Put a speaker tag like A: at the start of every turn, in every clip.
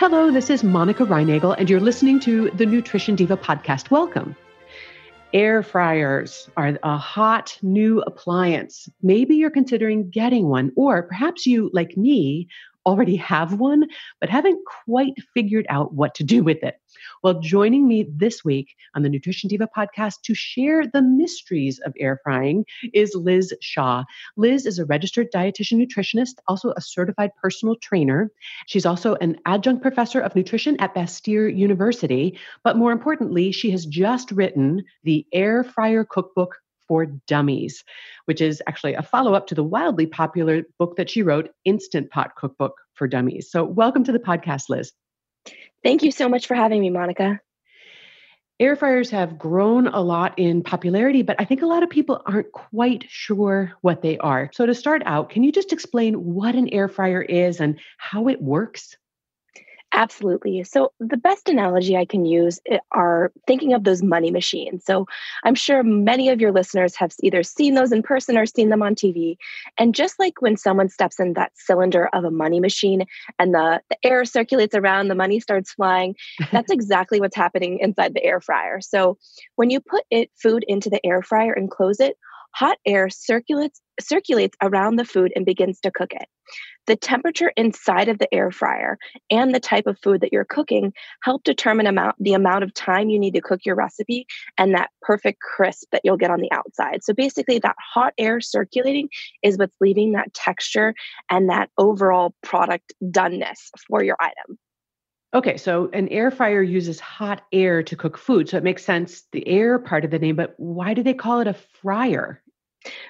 A: Hello, this is Monica Reinagel, and you're listening to the Nutrition Diva podcast. Welcome. Air fryers are a hot new appliance. Maybe you're considering getting one, or perhaps you, like me, already have one, but haven't quite figured out what to do with it. Well, joining me this week on the Nutrition Diva podcast to share the mysteries of air frying is Liz Shaw. Liz is a registered dietitian nutritionist, also a certified personal trainer. She's also an adjunct professor of nutrition at Bastyr University. But more importantly, she has just written the Air Fryer Cookbook for Dummies, which is actually a follow up to the wildly popular book that she wrote, Instant Pot Cookbook for Dummies. So, welcome to the podcast, Liz.
B: Thank you so much for having me, Monica.
A: Air fryers have grown a lot in popularity, but I think a lot of people aren't quite sure what they are. So, to start out, can you just explain what an air fryer is and how it works?
B: Absolutely. So, the best analogy I can use eh, are thinking of those money machines. So, I'm sure many of your listeners have either seen those in person or seen them on TV. And just like when someone steps in that cylinder of a money machine and the, the air circulates around, the money starts flying, that's exactly what's happening inside the air fryer. So, when you put it food into the air fryer and close it, hot air circulates circulates around the food and begins to cook it. The temperature inside of the air fryer and the type of food that you're cooking help determine amount the amount of time you need to cook your recipe and that perfect crisp that you'll get on the outside. So basically that hot air circulating is what's leaving that texture and that overall product doneness for your item.
A: Okay, so an air fryer uses hot air to cook food. So it makes sense, the air part of the name, but why do they call it a fryer?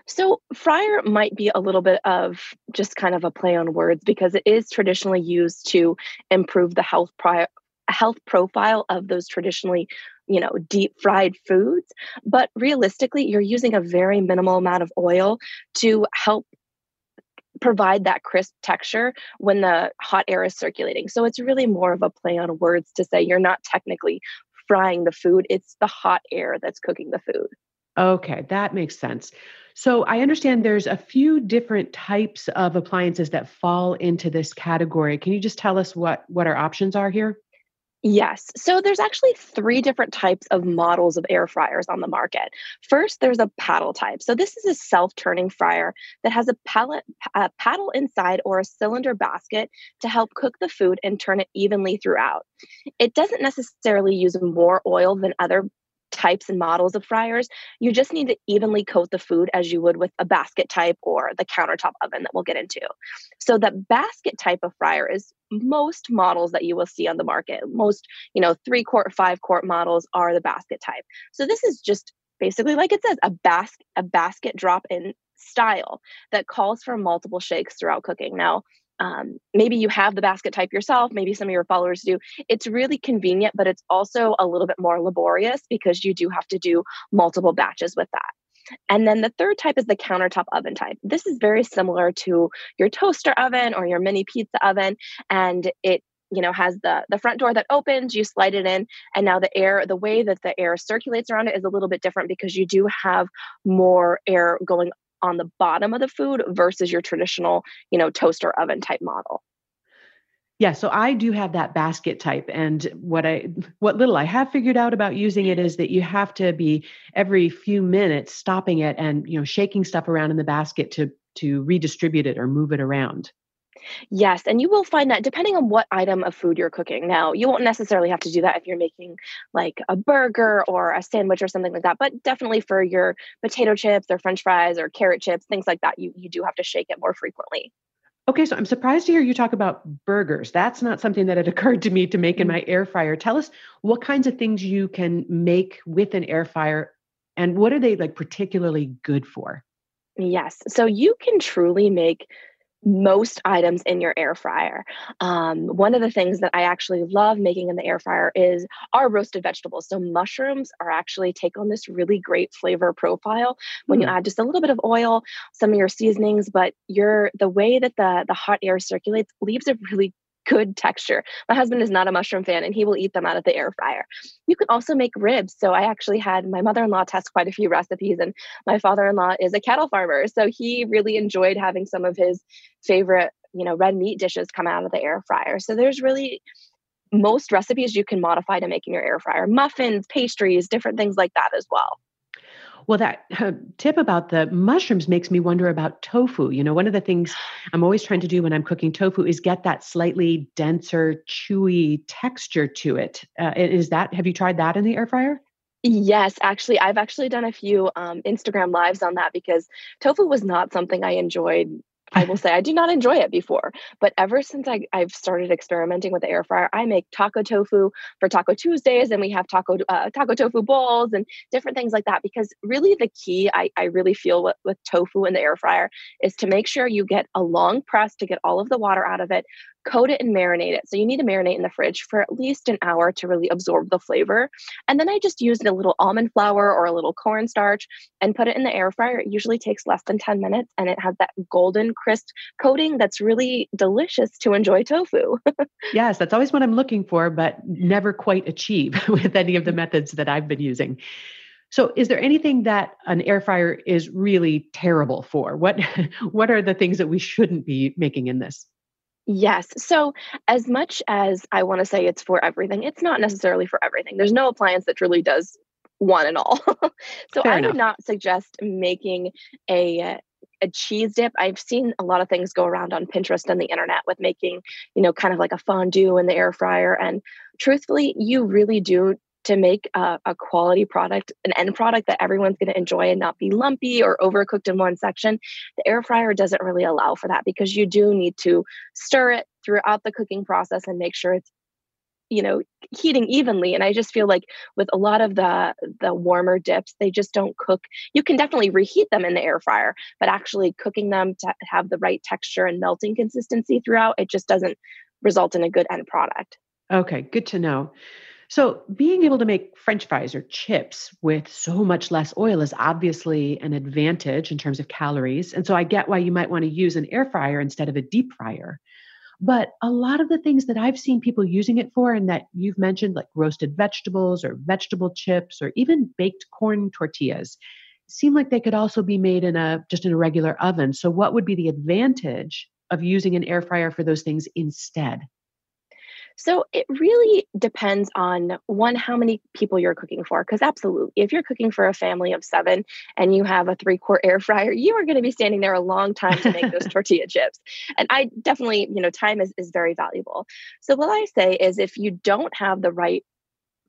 B: So, fryer might be a little bit of just kind of a play on words because it is traditionally used to improve the health health profile of those traditionally you know deep fried foods. But realistically you're using a very minimal amount of oil to help provide that crisp texture when the hot air is circulating. So it's really more of a play on words to say you're not technically frying the food it's the hot air that's cooking the food
A: Okay, that makes sense. So I understand there's a few different types of appliances that fall into this category. Can you just tell us what what our options are here?
B: Yes. So there's actually three different types of models of air fryers on the market. First, there's a paddle type. So this is a self-turning fryer that has a, pallet, a paddle inside or a cylinder basket to help cook the food and turn it evenly throughout. It doesn't necessarily use more oil than other types and models of fryers. You just need to evenly coat the food as you would with a basket type or the countertop oven that we'll get into. So the basket type of fryer is most models that you will see on the market. Most, you know, 3 quart, 5 quart models are the basket type. So this is just basically like it says a basket a basket drop in style that calls for multiple shakes throughout cooking. Now, um, maybe you have the basket type yourself maybe some of your followers do it's really convenient but it's also a little bit more laborious because you do have to do multiple batches with that and then the third type is the countertop oven type. This is very similar to your toaster oven or your mini pizza oven and it you know has the the front door that opens you slide it in and now the air the way that the air circulates around it is a little bit different because you do have more air going on the bottom of the food versus your traditional, you know, toaster oven type model.
A: Yeah, so I do have that basket type and what I what little I have figured out about using it is that you have to be every few minutes stopping it and you know shaking stuff around in the basket to to redistribute it or move it around.
B: Yes, and you will find that depending on what item of food you're cooking. Now, you won't necessarily have to do that if you're making like a burger or a sandwich or something like that, but definitely for your potato chips or french fries or carrot chips, things like that, you you do have to shake it more frequently.
A: Okay, so I'm surprised to hear you talk about burgers. That's not something that had occurred to me to make in
B: Mm.
A: my air fryer. Tell us what kinds of things you can make with an air fryer and what are they like particularly good for?
B: Yes. So you can truly make most items in your air fryer. Um, one of the things that I actually love making in the air fryer is our roasted vegetables. So mushrooms are actually take on this really great flavor profile when you
A: Hmm.
B: add just a little bit of oil, some of your seasonings, but your the way that the the hot air circulates leaves a really good texture. My husband is not a mushroom fan and he will eat them out of the air fryer. You can also make ribs. So I actually had my mother-in-law test quite a few recipes and my father-in-law is a cattle farmer. So he really enjoyed having some of his favorite, you know, red meat dishes come out of the air fryer. So there's really most recipes you can modify to make in your air fryer. Muffins, pastries, different things like that as well.
A: Well, that uh, tip about the mushrooms makes me wonder about tofu. You know, one of the things I'm always trying to do when I'm cooking tofu is get that slightly denser, chewy texture to it. Uh, is that, have you tried that in the air fryer?
B: Yes, actually, I've actually done a few um, Instagram lives on that because tofu was not something I enjoyed. I will say I do not enjoy it before, but ever since I, I've started experimenting with the air fryer, I make taco tofu for Taco Tuesdays, and we have taco uh, taco tofu bowls and different things like that. Because really, the key I, I really feel with, with tofu in the air fryer is to make sure you get a long press to get all of the water out of it, coat it and marinate it. So you need to marinate in the fridge for at least an hour to really absorb the flavor. And then I just used a little almond flour or a little cornstarch and put it in the air fryer. It usually takes less than 10 minutes and it has that golden crisp coating that's really delicious to enjoy tofu.
A: Yes, that's always what I'm looking for, but never quite achieve with any of the mm-hmm. methods that I've been using. So, is there anything that an air fryer is really terrible for? What What are the things that we shouldn't be making in this?
B: Yes. So, as much as I want to say it's for everything, it's not necessarily for everything. There's no appliance that truly does one and all. so,
A: Fair
B: I
A: enough.
B: would not suggest making a a cheese dip. I've seen a lot of things go around on Pinterest and the internet with making, you know, kind of like a fondue in the air fryer. And truthfully, you really do to make a, a quality product, an end product that everyone's going to enjoy and not be lumpy or overcooked in one section. The air fryer doesn't really allow for that because you do need to stir it throughout the cooking process and make sure it's you know heating evenly and i just feel like with a lot of the the warmer dips they just don't cook you can definitely reheat them in the air fryer but actually cooking them to have the right texture and melting consistency throughout it just doesn't result in a good end product
A: Okay, good to know. So, being able to make french fries or chips with so much less oil is obviously an advantage in terms of calories. And so, I get why you might want to use an air fryer instead of a deep fryer. But a lot of the things that I've seen people using it for, and that you've mentioned, like roasted vegetables or vegetable chips or even baked corn tortillas, seem like they could also be made in a just in a regular oven. So, what would be the advantage of using an air fryer for those things instead?
B: So it really depends on one, how many people you're cooking for. Because absolutely, if you're cooking for a family of seven and you have a three quart air fryer, you are going to be standing there a long time to make those tortilla chips. And I definitely, you know, time is, is very valuable. So what I say is if you don't have the right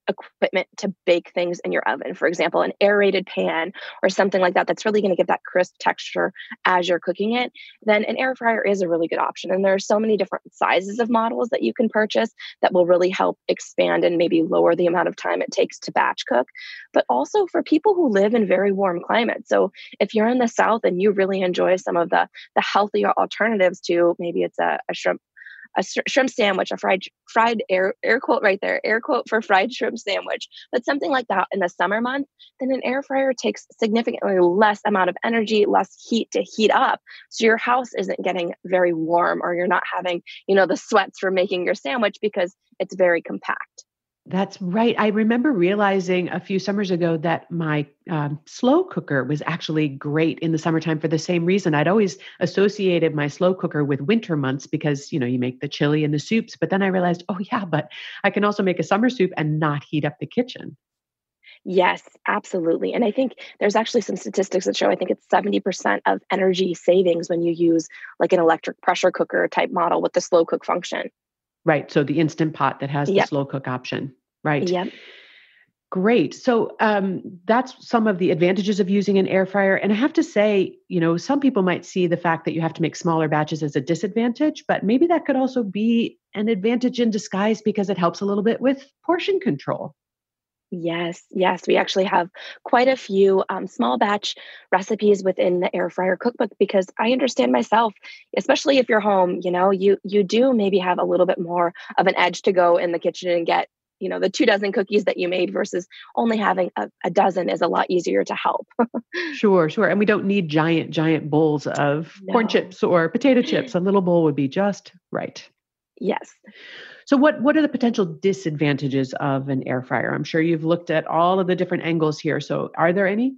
B: equipment to bake things in your oven. For example, an aerated pan or something like that that's really going to give that crisp texture as you're cooking it, then an air fryer is a really good option. And there are so many different sizes of models that you can purchase that will really help expand and maybe lower the amount of time it takes to batch cook. But also for people who live in very warm climates. So if you're in the south and you really enjoy some of the the healthier alternatives to maybe it's a, a shrimp a shrimp sandwich, a fried fried air air quote right there, air quote for fried shrimp sandwich, but something like that in the summer month, then an air fryer takes significantly less amount of energy, less heat to heat up, so your house isn't getting very warm, or you're not having you know the sweats for making your sandwich because it's very compact.
A: That's right. I remember realizing a few summers ago that my um, slow cooker was actually great in the summertime for the same reason. I'd always associated my slow cooker with winter months because, you know, you make the chili and the soups. But then I realized, oh, yeah, but I can also make a summer soup and not heat up the kitchen.
B: Yes, absolutely. And I think there's actually some statistics that show I think it's 70% of energy savings when you use like an electric pressure cooker type model with the slow cook function.
A: Right. So the instant pot that has
B: Yep.
A: the slow cook option. Right.
B: Yep.
A: Great. So um, that's some of the advantages of using an air fryer. And I have to say, you know, some people might see the fact that you have to make smaller batches as a disadvantage, but maybe that could also be an advantage in disguise because it helps a little bit with portion control.
B: Yes, yes. We actually have quite a few um, small batch recipes within the air fryer cookbook because I understand myself, especially if you're home, you know, you you do maybe have a little bit more of an edge to go in the kitchen and get, you know, the two dozen cookies that you made versus only having a, a dozen is a lot easier to help.
A: Sure, sure. And we don't need giant, giant bowls of corn chips or potato chips. A little bowl would be just right.
B: yes.
A: So what what are the potential disadvantages of an air fryer? I'm sure you've looked at all of the different angles here. So are there any?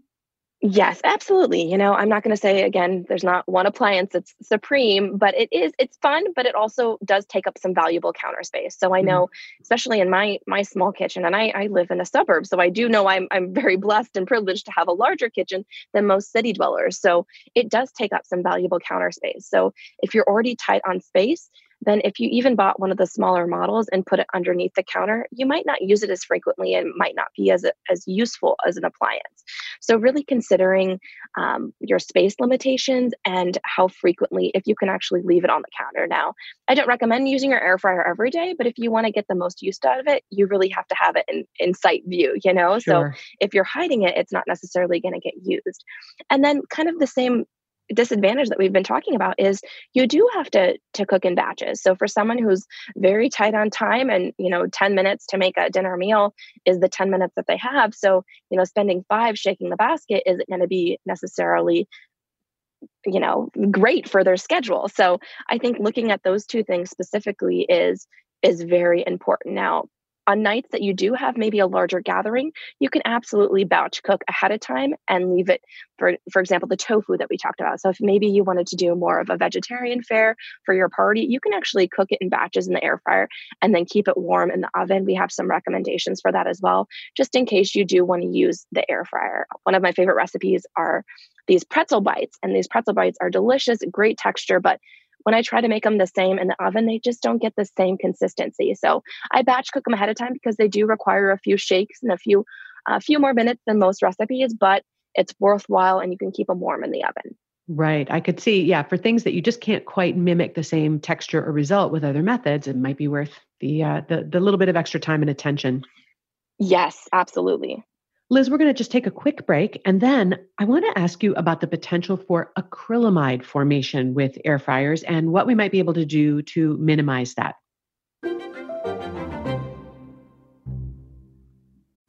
B: Yes, absolutely. You know, I'm not going to say again, there's not one appliance that's supreme, but it is, it's fun, but it also does take up some valuable counter space. So I
A: Mhm.
B: know, especially in my my small kitchen, and I, I live in a suburb, so I do know I'm I'm very blessed and privileged to have a larger kitchen than most city dwellers. So it does take up some valuable counter space. So if you're already tight on space, then if you even bought one of the smaller models and put it underneath the counter, you might not use it as frequently and might not be as as useful as an appliance. So really considering um, your space limitations and how frequently, if you can actually leave it on the counter. Now, I don't recommend using your air fryer every day, but if you want to get the most use out of it, you really have to have it in, in sight view, you know? So if you're hiding it, it's not necessarily going to get used. And then kind of the same disadvantage that we've been talking about is you do have to to cook in batches. So for someone who's very tight on time and you know 10 minutes to make a dinner meal is the 10 minutes that they have. So, you know, spending 5 shaking the basket isn't going to be necessarily you know great for their schedule. So, I think looking at those two things specifically is is very important. Now, on nights that you do have maybe a larger gathering, you can absolutely batch cook ahead of time and leave it for for example the tofu that we talked about. So if maybe you wanted to do more of a vegetarian fare for your party, you can actually cook it in batches in the air fryer and then keep it warm in the oven. We have some recommendations for that as well, just in case you do want to use the air fryer. One of my favorite recipes are these pretzel bites and these pretzel bites are delicious, great texture, but when I try to make them the same in the oven, they just don't get the same consistency. So I batch cook them ahead of time because they do require a few shakes and a few a few more minutes than most recipes, but it's worthwhile and you can keep them warm in the oven.
A: Right. I could see, yeah, for things that you just can't quite mimic the same texture or result with other methods, it might be worth the uh, the the little bit of extra time and attention.
B: Yes, absolutely.
A: Liz, we're going to just take a quick break. And then I want to ask you about the potential for acrylamide formation with air fryers and what we might be able to do to minimize that.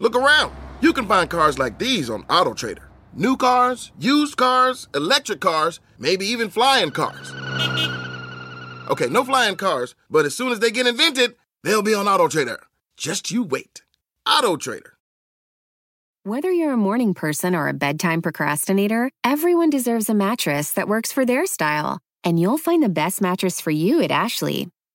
C: Look around. You can find cars like these on AutoTrader. New cars, used cars, electric cars, maybe even flying cars. Okay, no flying cars, but as soon as they get invented, they'll be on AutoTrader. Just you wait. AutoTrader.
D: Whether you're a morning person or a bedtime procrastinator, everyone deserves a mattress that works for their style. And you'll find the best mattress for you at Ashley.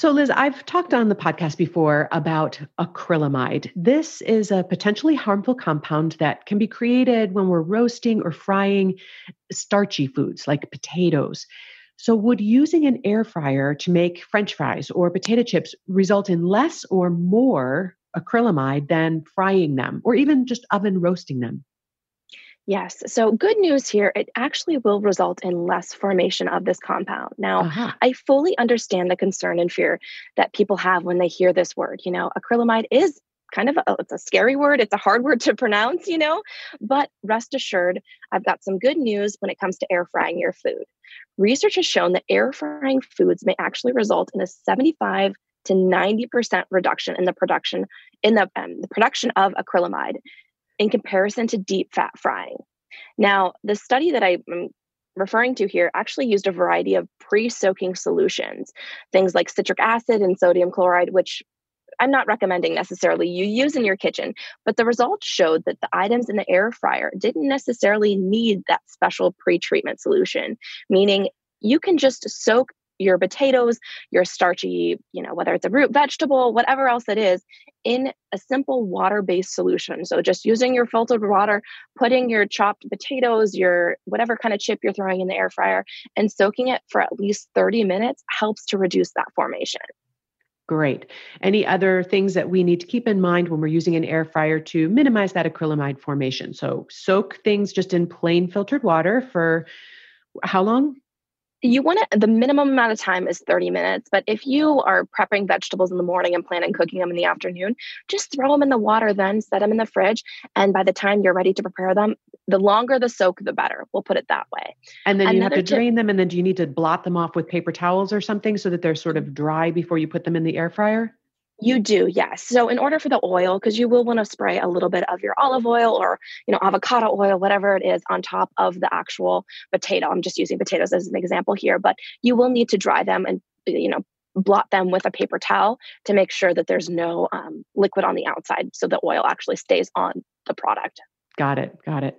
A: So, Liz, I've talked on the podcast before about acrylamide. This is a potentially harmful compound that can be created when we're roasting or frying starchy foods like potatoes. So, would using an air fryer to make french fries or potato chips result in less or more acrylamide than frying them or even just oven roasting them?
B: Yes. So, good news here, it actually will result in less formation of this compound. Now,
A: Uh-huh.
B: I fully understand the concern and fear that people have when they hear this word. You know, acrylamide is kind of a, it's a scary word, it's a hard word to pronounce, you know, but rest assured, I've got some good news when it comes to air frying your food. Research has shown that air frying foods may actually result in a 75 to 90% reduction in the production in the, um, the production of acrylamide in comparison to deep fat frying. Now, the study that I'm referring to here actually used a variety of pre soaking solutions, things like citric acid and sodium chloride, which I'm not recommending necessarily you use in your kitchen, but the results showed that the items in the air fryer didn't necessarily need that special pre treatment solution, meaning you can just soak your potatoes, your starchy, you know, whether it's a root vegetable, whatever else it is, in a simple water based solution. So just using your filtered water, putting your chopped potatoes, your whatever kind of chip you're throwing in the air fryer, and soaking it for at least 30 minutes helps to reduce that formation.
A: Great. Any other things that we need to keep in mind when we're using an air fryer to minimize that acrylamide formation? So, soak things just in plain filtered water for how long?
B: You want to the minimum amount of time is 30 minutes but if you are prepping vegetables in the morning and planning cooking them in the afternoon just throw them in the water then set them in the fridge and by the time you're ready to prepare them the longer the soak the better we'll put it that way
A: And then you have to
B: tip-
A: drain them, and then do you need to blot them off with paper towels or something so that they're sort of dry before you put them in the air fryer?
B: You do, yes. So in order for the oil, because you will want to spray a little bit of your olive oil or you know avocado oil, whatever it is, on top of the actual potato. I'm just using potatoes as an example here, but you will need to dry them and you know blot them with a paper towel to make sure that there's no um, liquid on the outside, so the oil actually stays on the product.
A: Got it. Got it.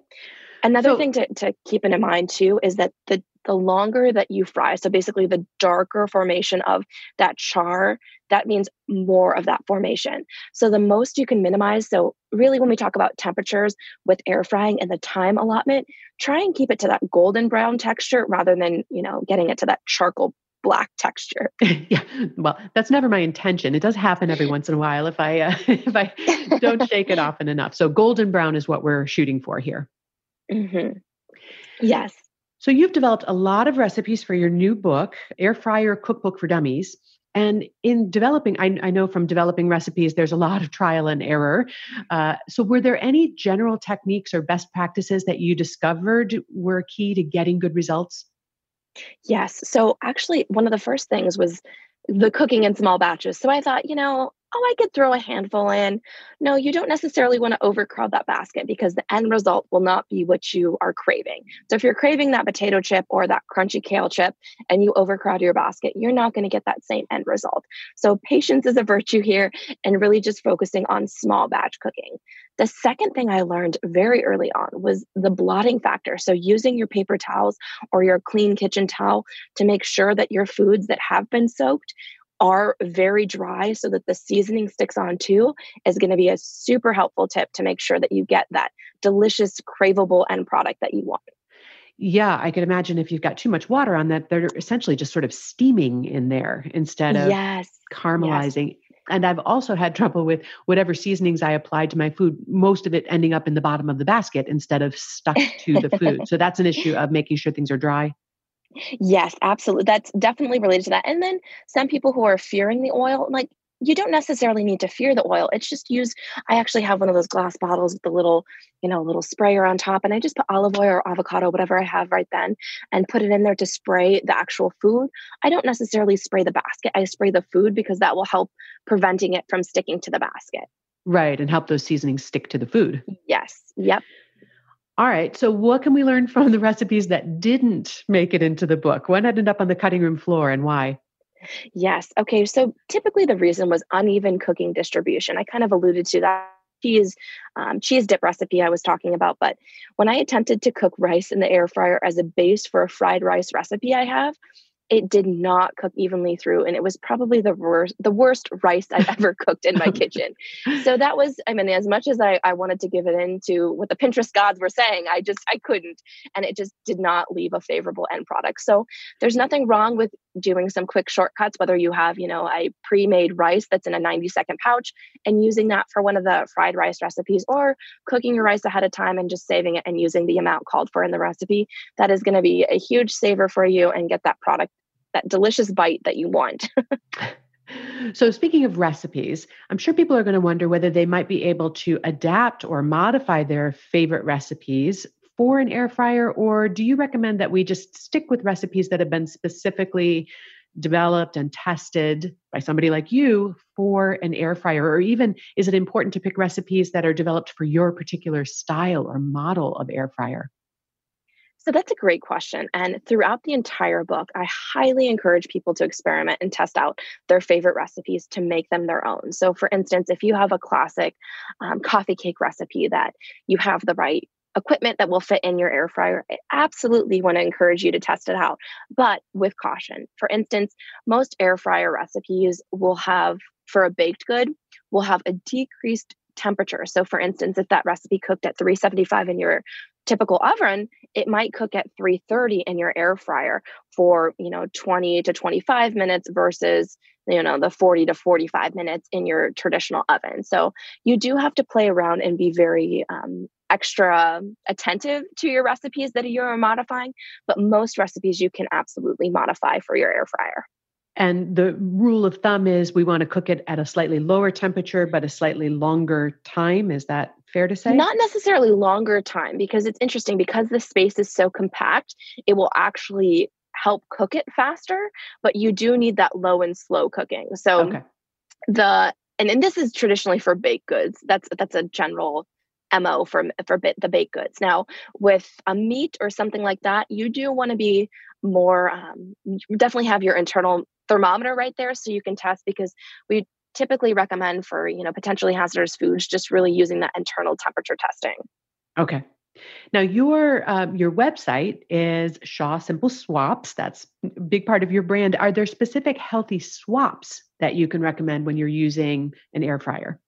B: Another
A: So-
B: thing to, to keep in mind too is that the the longer that you fry, so basically the darker formation of that char, that means more of that formation. So the most you can minimize. So really, when we talk about temperatures with air frying and the time allotment, try and keep it to that golden brown texture rather than you know getting it to that charcoal black texture.
A: yeah. Well, that's never my intention. It does happen every once in a while if I uh, if I don't shake it often enough. So golden brown is what we're shooting for here.
B: Mhm. Yes.
A: So you've developed a lot of recipes for your new book, Air Fryer Cookbook for Dummies. And in developing, I, I know from developing recipes, there's a lot of trial and error. Uh, so, were there any general techniques or best practices that you discovered were key to getting good results?
B: Yes. So actually, one of the first things was the cooking in small batches. So I thought, you know, oh, I could throw a handful in. No, you don't necessarily want to overcrowd that basket because the end result will not be what you are craving. So if you're craving that potato chip or that crunchy kale chip and you overcrowd your basket, you're not going to get that same end result. So patience is a virtue here and really just focusing on small batch cooking. The second thing I learned very early on was the blotting factor. So using your paper towels or your clean kitchen towel to make sure that your foods that have been soaked are very dry so that the seasoning sticks on too is going to be a super helpful tip to make sure that you get that delicious craveable end product that you want
A: Yeah, I could imagine if you've got too much water on that, they're essentially just sort of steaming in there instead of
B: yes
A: caramelizing. And I've also had trouble with whatever seasonings I applied to my food, most of it ending up in the bottom of the basket instead of stuck to the food. So that's an issue of making sure things are dry.
B: Yes, absolutely. That's definitely related to that. And then some people who are fearing the oil, like you don't necessarily need to fear the oil. It's just use. I actually have one of those glass bottles with the little, you know, little sprayer on top, and I just put olive oil or avocado, whatever I have right then, and put it in there to spray the actual food. I don't necessarily spray the basket. I spray the food because that will help preventing it from sticking to the basket.
A: Right. And help those seasonings stick to the food.
B: Yes. Yep.
A: All right. So, what can we learn from the recipes that didn't make it into the book? What ended up on the cutting room floor and why?
B: Yes. Okay. So typically the reason was uneven cooking distribution. I kind of alluded to that cheese um, cheese dip recipe I was talking about. But when I attempted to cook rice in the air fryer as a base for a fried rice recipe I have, it did not cook evenly through and it was probably the worst the worst rice i've ever cooked in my kitchen. So that was i mean as much as I, I wanted to give it into what the pinterest gods were saying i just i couldn't and it just did not leave a favorable end product. So there's nothing wrong with doing some quick shortcuts whether you have you know a pre-made rice that's in a 90 second pouch and using that for one of the fried rice recipes or cooking your rice ahead of time and just saving it and using the amount called for in the recipe. That is going to be a huge saver for you and get that product that delicious bite that you want.
A: so, speaking of recipes, I'm sure people are going to wonder whether they might be able to adapt or modify their favorite recipes for an air fryer, or do you recommend that we just stick with recipes that have been specifically developed and tested by somebody like you for an air fryer? Or even is it important to pick recipes that are developed for your particular style or model of air fryer?
B: So that's a great question. And throughout the entire book, I highly encourage people to experiment and test out their favorite recipes to make them their own. So, for instance, if you have a classic um, coffee cake recipe that you have the right equipment that will fit in your air fryer, I absolutely want to encourage you to test it out, but with caution. For instance, most air fryer recipes will have, for a baked good, will have a decreased temperature. So, for instance, if that recipe cooked at 375 in your typical oven, it might cook at 330 in your air fryer for, you know, 20 to 25 minutes versus, you know, the 40 to 45 minutes in your traditional oven. So you do have to play around and be very um, extra attentive to your recipes that you're modifying. But most recipes you can absolutely modify for your air fryer.
A: And the rule of thumb is we want to cook it at a slightly lower temperature, but a slightly longer time. Is that fair to say?
B: Not necessarily longer time because it's interesting because the space is so compact, it will actually help cook it faster, but you do need that low and slow cooking. So okay. the and, and this is traditionally for baked goods. That's that's a general mo for for bit, the baked goods. Now, with a meat or something like that, you do want to be more. Um, definitely have your internal thermometer right there so you can test because we typically recommend for you know potentially hazardous foods just really using that internal temperature testing.
A: Okay. Now your um, your website is shaw simple swaps. That's a big part of your brand. Are there specific healthy swaps that you can recommend when you're using an air fryer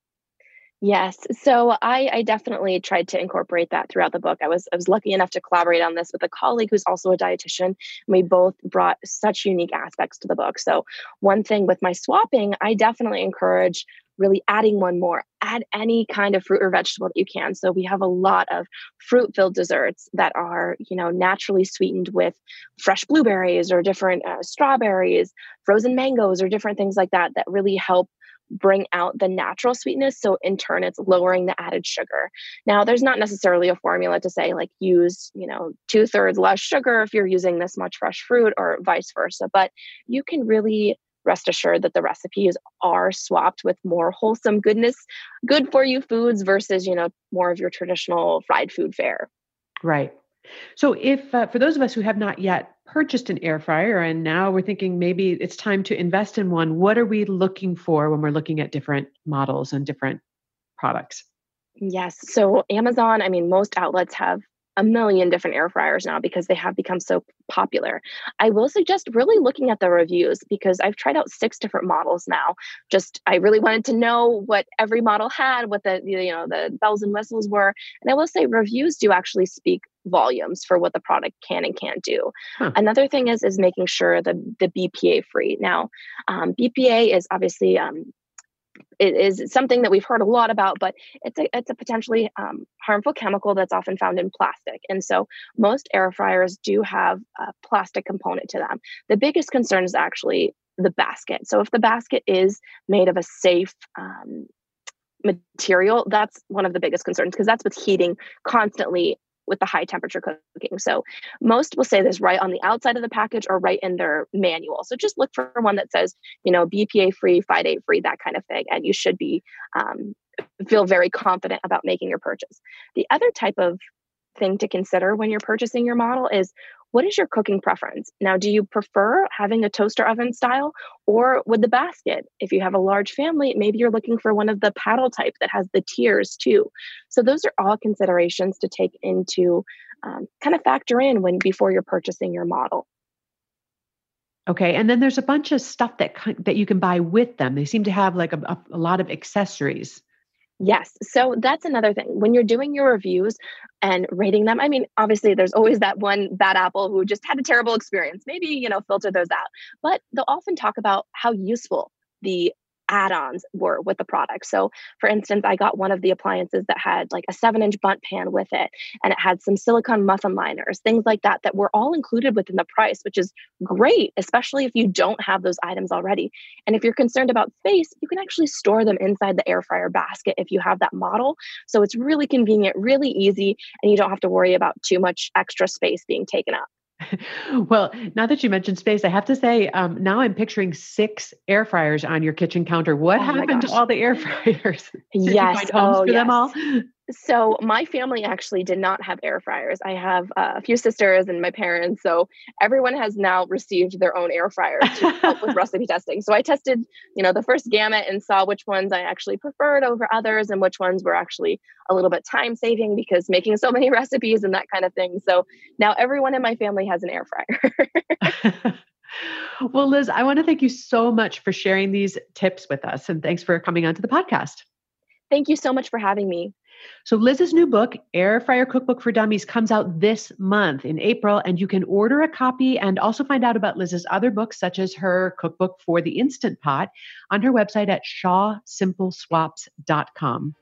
B: Yes. So I, I, definitely tried to incorporate that throughout the book. I was I was lucky enough to collaborate on this with a colleague who's also a dietitian. We both brought such unique aspects to the book. So one thing with my swapping, I definitely encourage really adding one more. Add any kind of fruit or vegetable that you can. So we have a lot of fruit-filled desserts that are, you know, naturally sweetened with fresh blueberries or different uh, strawberries, frozen mangoes, or different things like that that really help bring out the natural sweetness. So in turn, it's lowering the added sugar. Now, there's not necessarily a formula to say like use, you know, two thirds less sugar if you're using this much fresh fruit or vice versa, but you can really rest assured that the recipes are swapped with more wholesome goodness, good for you foods versus, you know, more of your traditional fried food fare.
A: Right. So, if uh, for those of us who have not yet purchased an air fryer and now we're thinking maybe it's time to invest in one, what are we looking for when we're looking at different models and different products?
B: Yes. So, Amazon, I mean, most outlets have a million different air fryers now because they have become so popular. I will suggest really looking at the reviews because I've tried out six different models now. Just I really wanted to know what every model had, what the you know the bells and whistles were, and I will say reviews do actually speak volumes for what the product can and can't do. Huh. Another thing is is making sure the the BPA free. Now, um, BPA is obviously um, it is something that we've heard a lot about, but it's a it's a potentially um, harmful chemical that's often found in plastic, and so most air fryers do have a plastic component to them. The biggest concern is actually the basket. So if the basket is made of a safe um, material, that's one of the biggest concerns because that's what's heating constantly with the high temperature cooking. So most will say this right on the outside of the package or right in their manual. So just look for one that says, you know, BPA free, phthalate free, that kind of thing, and you should be um, feel very confident about making your purchase. The other type of thing to consider when you're purchasing your model is what is your cooking preference? Now, do you prefer having a toaster oven style or with the basket? If you have a large family, maybe you're looking for one of the paddle type that has the tiers too. So, those are all considerations to take into um, kind of factor in when before you're purchasing your model.
A: Okay, and then there's a bunch of stuff that that you can buy with them. They seem to have like a, a, a lot of accessories.
B: Yes. So that's another thing. When you're doing your reviews and rating them, I mean, obviously there's always that one bad apple who just had a terrible experience. Maybe, you know, filter those out. But they'll often talk about how useful the add-ons were with the product. So for instance, I got one of the appliances that had like a seven inch Bundt pan with it, and it had some silicone muffin liners, things like that, that were all included within the price, which is great, especially if you don't have those items already. And if you're concerned about space, you can actually store them inside the air fryer basket if you have that model. So it's really convenient, really easy, and you don't have to worry about too much extra space being taken up.
A: well, now that you mentioned space, I have to say, um, now I'm picturing six air fryers on your kitchen counter. What oh happened to all the air fryers?
B: Did yes. oh,
A: yes.
B: them
A: all?
B: So my family actually did not have air fryers. I have uh, a few sisters and my parents. So everyone has now received their own air fryer to help with recipe testing. So I tested, you know, the first gamut and saw which ones I actually preferred over others and which ones were actually a little bit time saving because making so many recipes and that kind of thing. So now everyone in my family has an air fryer.
A: well, Liz, I want to thank you so much for sharing these tips with us and thanks for coming onto the podcast.
B: Thank you so much for having me.
A: So, Liz's new book, Air Fryer Cookbook for Dummies, comes out this month in April, and you can order a copy and also find out about Liz's other books, such as her cookbook for the Instant Pot, on her website at shawsimpleswaps.com.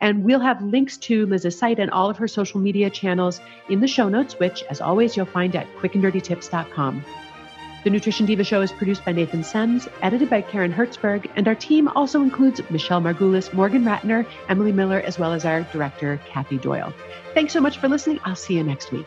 A: And we'll have links to Liz's site and all of her social media channels in the show notes, which, as always, you'll find at quickanddirtytips.com. The Nutrition Diva Show is produced by Nathan Semes, edited by Karen Hertzberg, and our team also includes Michelle Margulis, Morgan Ratner, Emily Miller, as well as our director, Kathy Doyle. Thanks so much for listening. I'll see you next week.